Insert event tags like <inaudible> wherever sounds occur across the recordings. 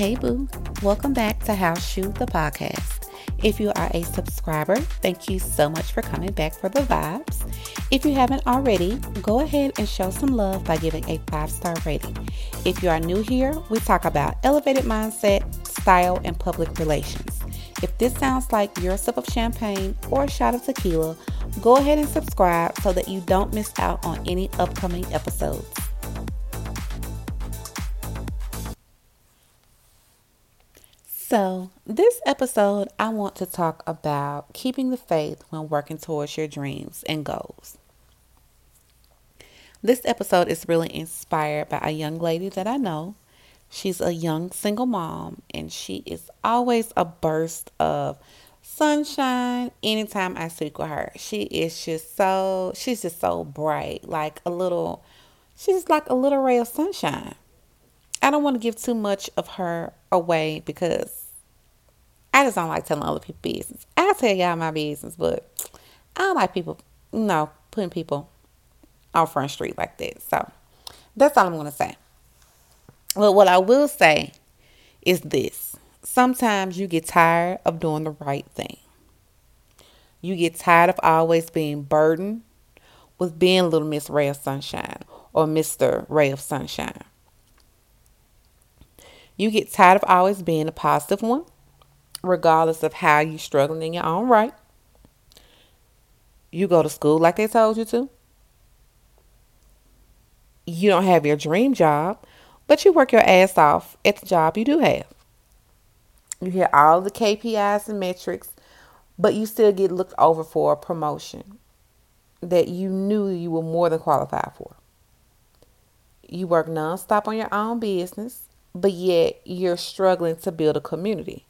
Hey, boo. Welcome back to House Shoe, the podcast. If you are a subscriber, thank you so much for coming back for the vibes. If you haven't already, go ahead and show some love by giving a five star rating. If you are new here, we talk about elevated mindset, style, and public relations. If this sounds like your sip of champagne or a shot of tequila, go ahead and subscribe so that you don't miss out on any upcoming episodes. So, this episode, I want to talk about keeping the faith when working towards your dreams and goals. This episode is really inspired by a young lady that I know. She's a young single mom, and she is always a burst of sunshine anytime I speak with her. She is just so, she's just so bright, like a little, she's like a little ray of sunshine. I don't want to give too much of her away because I just don't like telling other people business. I'll tell y'all my business, but I don't like people, you know, putting people on front street like that. So that's all I'm to say. But what I will say is this. Sometimes you get tired of doing the right thing. You get tired of always being burdened with being little Miss Ray of Sunshine or Mr. Ray of Sunshine. You get tired of always being a positive one, regardless of how you're struggling in your own right. You go to school like they told you to. You don't have your dream job, but you work your ass off at the job you do have. You hear all the KPIs and metrics, but you still get looked over for a promotion that you knew you were more than qualified for. You work nonstop on your own business but yet you're struggling to build a community.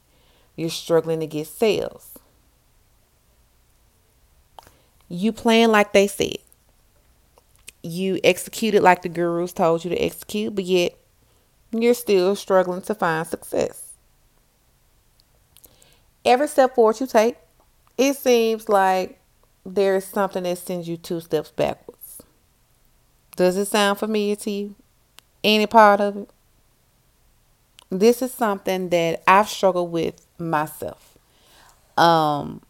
You're struggling to get sales. You plan like they said. You executed like the gurus told you to execute, but yet you're still struggling to find success. Every step forward you take, it seems like there is something that sends you two steps backwards. Does it sound familiar to you? Any part of it? this is something that I've struggled with myself. Um,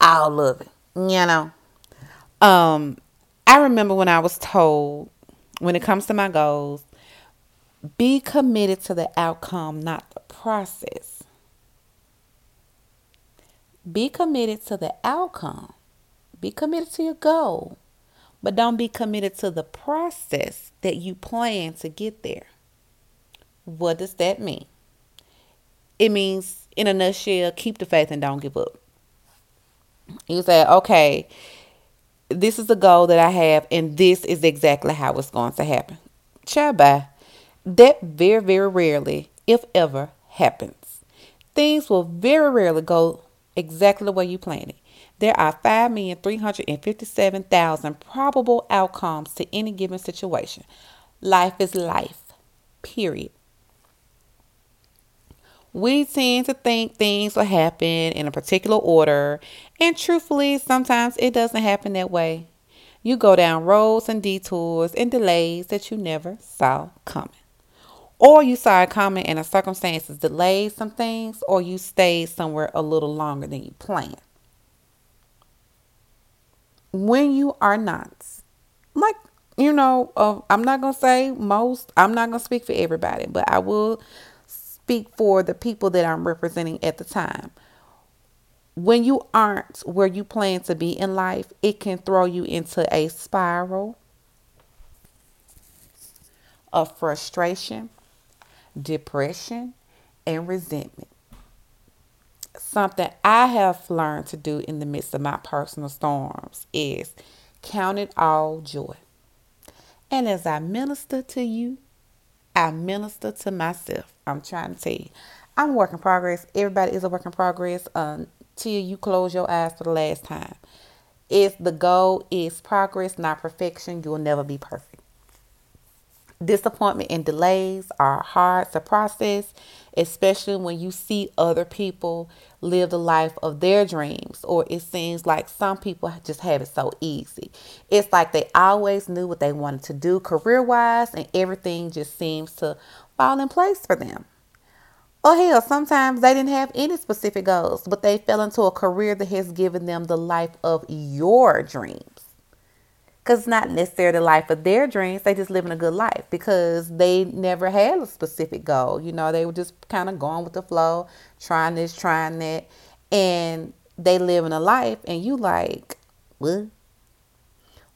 all of it, you know. Um, I remember when I was told, when it comes to my goals, be committed to the outcome, not the process. Be committed to the outcome. Be committed to your goal, but don't be committed to the process that you plan to get there. What does that mean? It means, in a nutshell, keep the faith and don't give up. You say, okay, this is the goal that I have, and this is exactly how it's going to happen. Bye. That very, very rarely, if ever, happens. Things will very rarely go exactly the way you planned it. There are 5,357,000 probable outcomes to any given situation. Life is life, period. We tend to think things will happen in a particular order, and truthfully, sometimes it doesn't happen that way. You go down roads and detours and delays that you never saw coming. Or you saw it coming and the circumstances delayed some things, or you stayed somewhere a little longer than you planned. When you are not, like, you know, uh, I'm not to say most, I'm not to speak for everybody, but I will speak for the people that I'm representing at the time. When you aren't where you plan to be in life, it can throw you into a spiral of frustration, depression, and resentment. Something I have learned to do in the midst of my personal storms is count it all joy. And as I minister to you, I minister to myself. I'm trying to tell you. I'm a work in progress. Everybody is a work in progress um, until you close your eyes for the last time. If the goal is progress, not perfection, you'll never be perfect. Disappointment and delays are hard to process, especially when you see other people live the life of their dreams, or it seems like some people just have it so easy. It's like they always knew what they wanted to do career wise, and everything just seems to fall in place for them. Or hell, sometimes they didn't have any specific goals, but they fell into a career that has given them the life of your dreams. Because it's not necessarily the life of their dreams, they just living a good life because they never had a specific goal. You know, they were just kind of going with the flow, trying this, trying that. And they living a life, and you like, what?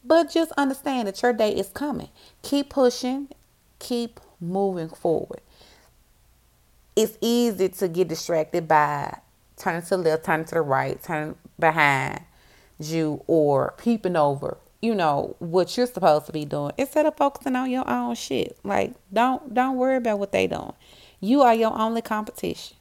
But just understand that your day is coming. Keep pushing, keep moving forward it's easy to get distracted by turning to the left, turning to the right, turning behind you, or peeping over, you know, what you're supposed to be doing instead of focusing on your own shit. Like, don't don't worry about what they doing. You are your only competition.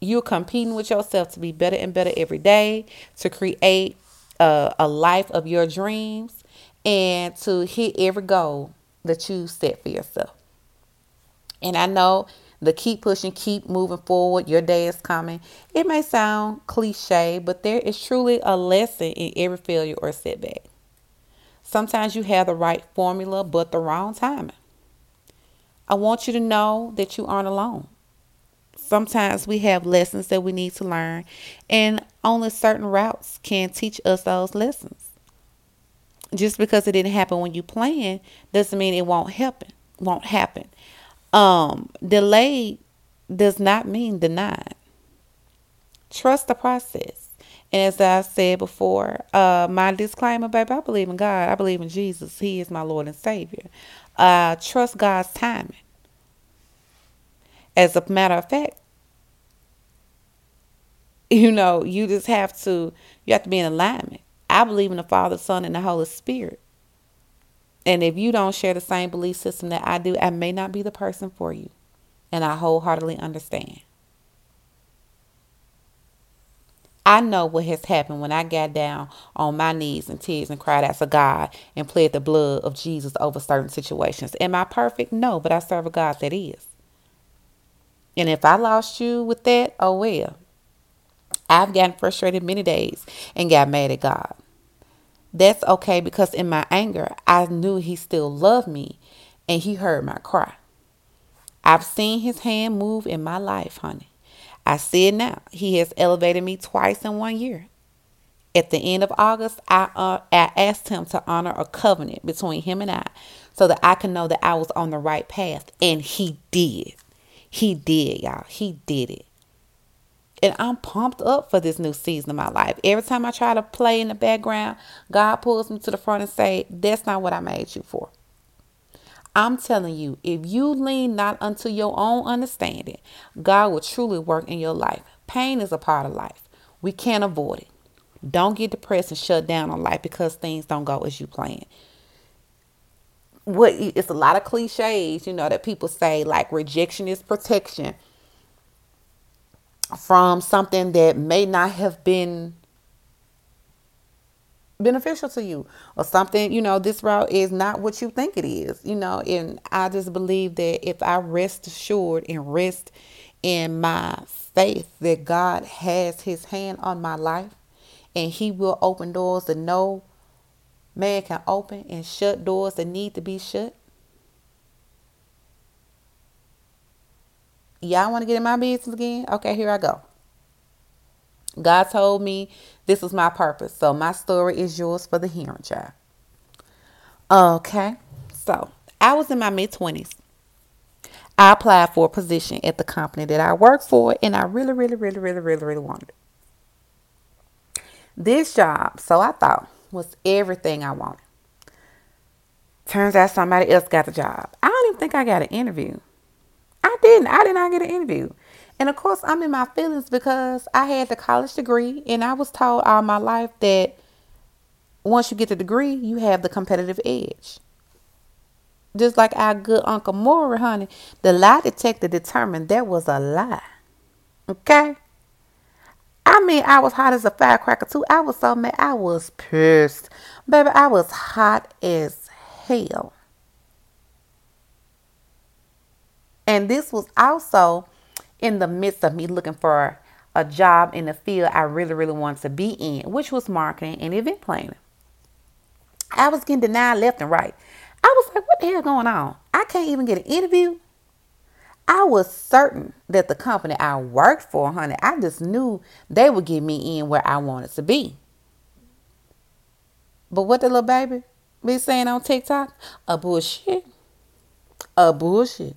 You're competing with yourself to be better and better every day, to create a, a life of your dreams, and to hit every goal that you set for yourself. And I know the keep pushing, keep moving forward, your day is coming. It may sound cliche, but there is truly a lesson in every failure or setback. Sometimes you have the right formula, but the wrong timing. I want you to know that you aren't alone. Sometimes we have lessons that we need to learn, and only certain routes can teach us those lessons. Just because it didn't happen when you planned doesn't mean it won't happen. Won't happen. Um, delayed does not mean denied. Trust the process. And as I said before, uh, my disclaimer, baby, I believe in God. I believe in Jesus. He is my Lord and Savior. Uh, trust God's timing. As a matter of fact, <laughs> you know, you just have to, you have to be in alignment. I believe in the Father, Son, and the Holy Spirit. And if you don't share the same belief system that I do, I may not be the person for you. And I wholeheartedly understand. I know what has happened when I got down on my knees and tears and cried out to God and pled the blood of Jesus over certain situations. Am I perfect? No, but I serve a God that is. And if I lost you with that, oh well. I've gotten frustrated many days and got mad at God. That's okay because in my anger, I knew he still loved me and he heard my cry. I've seen his hand move in my life, honey. I see it now. He has elevated me twice in one year. At the end of August, I, uh, I asked him to honor a covenant between him and I so that I can know that I was on the right path. And he did. He did, y'all. He did it. And I'm pumped up for this new season of my life. Every time I try to play in the background, God pulls me to the front and say, "That's not what I made you for." I'm telling you, if you lean not unto your own understanding, God will truly work in your life. Pain is a part of life. We can't avoid it. Don't get depressed and shut down on life because things don't go as you plan. What it's a lot of cliches, you know, that people say like rejection is protection from something that may not have been beneficial to you or something you know this route is not what you think it is you know and i just believe that if i rest assured and rest in my faith that god has his hand on my life and he will open doors that no man can open and shut doors that need to be shut Y'all want to get in my business again? Okay, here I go. God told me this was my purpose. So my story is yours for the hearing, child. Okay. So I was in my mid 20s. I applied for a position at the company that I work for, and I really, really, really, really, really, really wanted. This job, so I thought, was everything I wanted. Turns out somebody else got the job. I don't even think I got an interview. I didn't. I did not get an interview. And of course, I'm in my feelings because I had the college degree and I was told all my life that once you get the degree, you have the competitive edge. Just like our good Uncle Maury, honey, the lie detector determined that was a lie. Okay? I mean, I was hot as a firecracker too. I was so mad. I was pissed. Baby, I was hot as hell. And this was also in the midst of me looking for a job in the field I really, really wanted to be in, which was marketing and event planning. I was getting denied left and right. I was like, what the hell going on? I can't even get an interview. I was certain that the company I worked for, honey, I just knew they would get me in where I wanted to be. But what the little baby be saying on TikTok? A bullshit. A bullshit.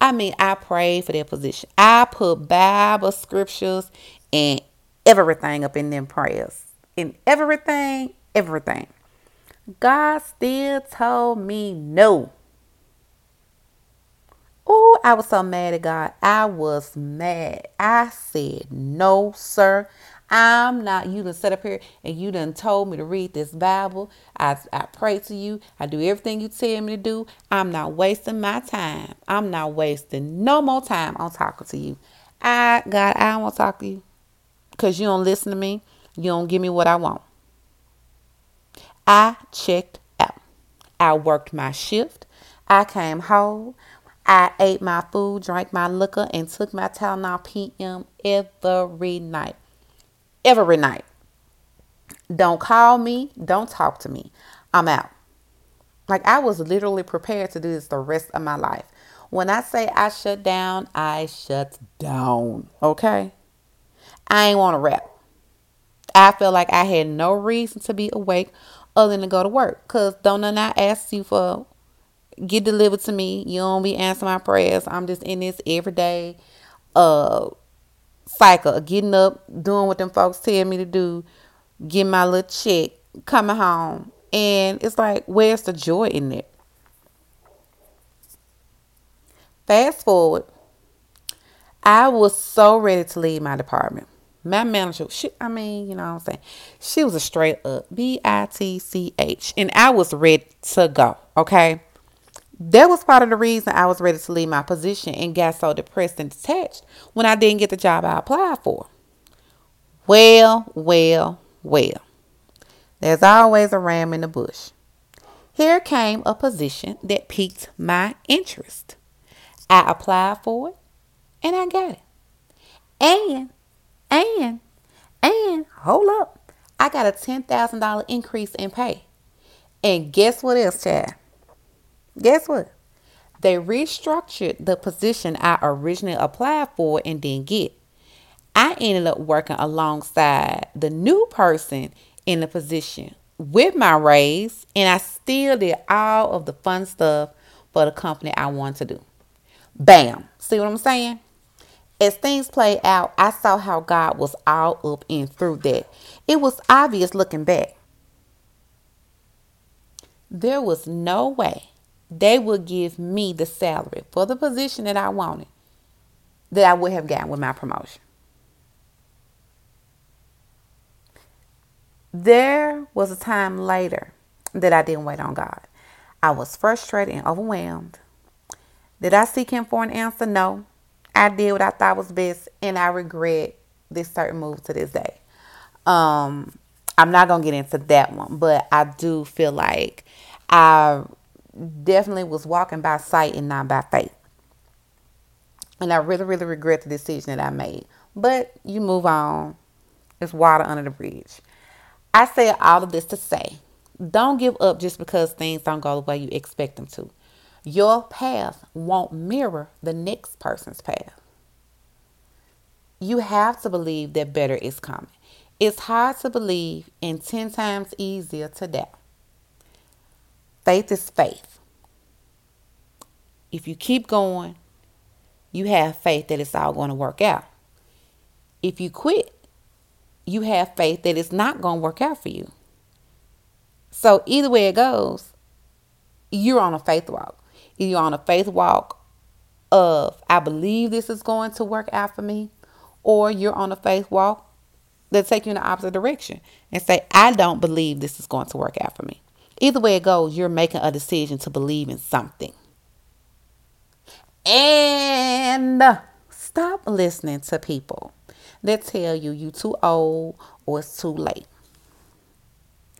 I mean, I prayed for their position. I put Bible scriptures and everything up in them prayers. In everything, everything. God still told me no. Oh, I was so mad at God. I was mad. I said, no, sir. I'm not, you done set up here and you done told me to read this Bible. I, I pray to you. I do everything you tell me to do. I'm not wasting my time. I'm not wasting no more time on talking to you. I, God, I don't want to talk to you because you don't listen to me. You don't give me what I want. I checked out. I worked my shift. I came home. I ate my food, drank my liquor, and took my Tylenol PM every night. Every night. Don't call me. Don't talk to me. I'm out. Like I was literally prepared to do this the rest of my life. When I say I shut down, I shut down. Okay? I ain't want to rap. I felt like I had no reason to be awake other than to go to work. Cause don't none I ask you for get delivered to me. You don't be answering my prayers. I'm just in this everyday uh cycle of getting up, doing what them folks tell me to do, getting my little check, coming home. And it's like, where's the joy in it? Fast forward, I was so ready to leave my department. My manager, she, I mean, you know what I'm saying? She was a straight up B I T C H. And I was ready to go, okay? That was part of the reason I was ready to leave my position and got so depressed and detached when I didn't get the job I applied for. Well, well, well. There's always a ram in the bush. Here came a position that piqued my interest. I applied for it and I got it. And, and, and, hold up. I got a $10,000 increase in pay. And guess what else, Chad? Guess what? They restructured the position I originally applied for and didn't get. I ended up working alongside the new person in the position with my raise, and I still did all of the fun stuff for the company I wanted to do. Bam. See what I'm saying? As things played out, I saw how God was all up and through that. It was obvious looking back. There was no way they would give me the salary for the position that I wanted that I would have gotten with my promotion. There was a time later that I didn't wait on God. I was frustrated and overwhelmed. Did I seek Him for an answer? No. I did what I thought was best, and I regret this certain move to this day. Um, I'm not gonna get into that one, but I do feel like I definitely was walking by sight and not by faith. And I really, really regret the decision that I made. But you move on. It's water under the bridge. I say all of this to say don't give up just because things don't go the way you expect them to. Your path won't mirror the next person's path. You have to believe that better is coming. It's hard to believe and 10 times easier to doubt. Faith is faith. If you keep going, you have faith that it's all going to work out. If you quit, you have faith that it's not going to work out for you. So, either way it goes, you're on a faith walk. You're on a faith walk of, I believe this is going to work out for me, or you're on a faith walk that take you in the opposite direction and say, I don't believe this is going to work out for me. Either way it goes, you're making a decision to believe in something. And stop listening to people that tell you you're too old or it's too late.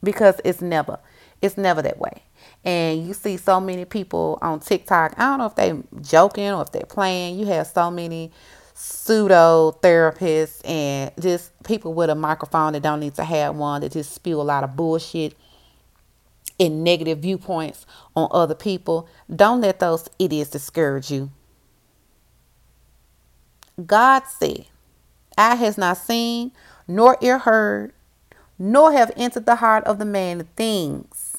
Because it's never, it's never that way. And you see so many people on TikTok. I don't know if they're joking or if they're playing. You have so many pseudo therapists and just people with a microphone that don't need to have one that just spew a lot of bullshit and negative viewpoints on other people. Don't let those idiots discourage you. God said, Eye has not seen, nor ear heard, nor have entered the heart of the man the things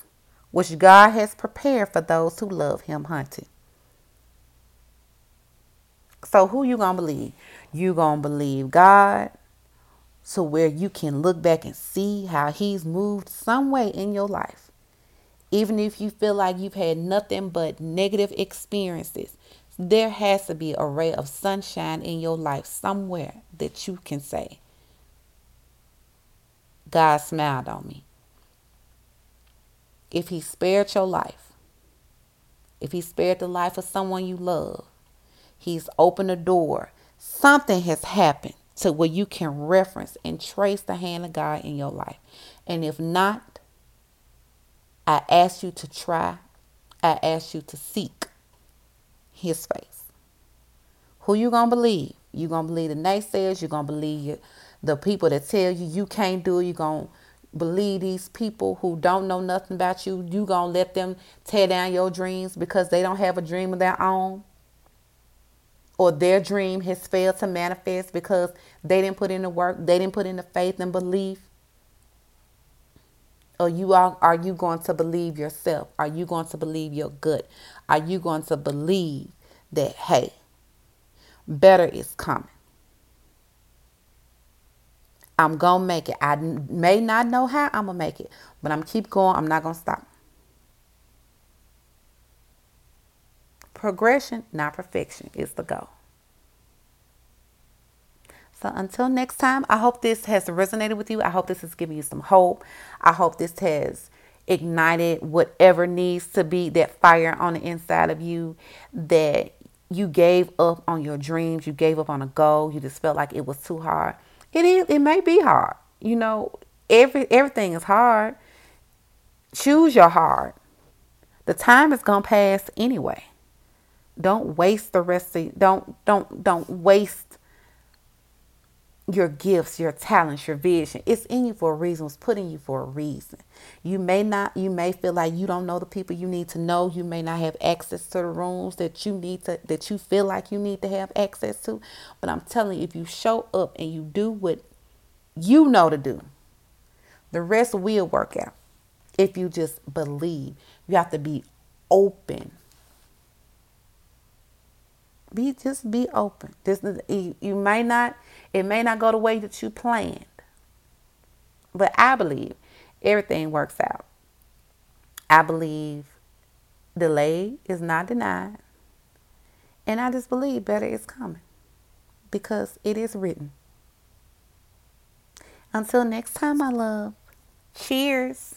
which God has prepared for those who love him hunting. So who you gonna believe? You gonna believe God so where you can look back and see how he's moved some way in your life. Even if you feel like you've had nothing but negative experiences, there has to be a ray of sunshine in your life somewhere that you can say, God smiled on me. If he spared your life, if he spared the life of someone you love, he's opened a door. Something has happened to where you can reference and trace the hand of God in your life. And if not, I ask you to try, I ask you to seek his face. Who you gonna believe? You gonna believe the naysayers, you're gonna believe the people that tell you you can't do it, you're gonna believe these people who don't know nothing about you, you gonna let them tear down your dreams because they don't have a dream of their own or their dream has failed to manifest because they didn't put in the work, they didn't put in the faith and belief? Or you are are you going to believe yourself? Are you going to believe your gut? Are you going to believe that hey, better is coming? I'm gonna make it. I may not know how I'm gonna make it, but I'm keep going. I'm not gonna stop. Progression, not perfection, is the goal. So until next time, I hope this has resonated with you. I hope this has given you some hope. I hope this has ignited whatever needs to be that fire on the inside of you that you gave up on your dreams, you gave up on a goal, you just felt like it was too hard. It is it may be hard. You know, every everything is hard. Choose your heart. The time is gonna pass anyway. Don't waste the rest of don't don't don't waste your gifts, your talents, your vision. It's in you for a reason. It's put you for a reason. You may not, you may feel like you don't know the people you need to know. You may not have access to the rooms that you need to, that you feel like you need to have access to. But I'm telling you, if you show up and you do what you know to do, the rest will work out. If you just believe, you have to be open be just be open. This you, you may not it may not go the way that you planned. But I believe everything works out. I believe delay is not denied. And I just believe better is coming because it is written. Until next time, my love. Cheers.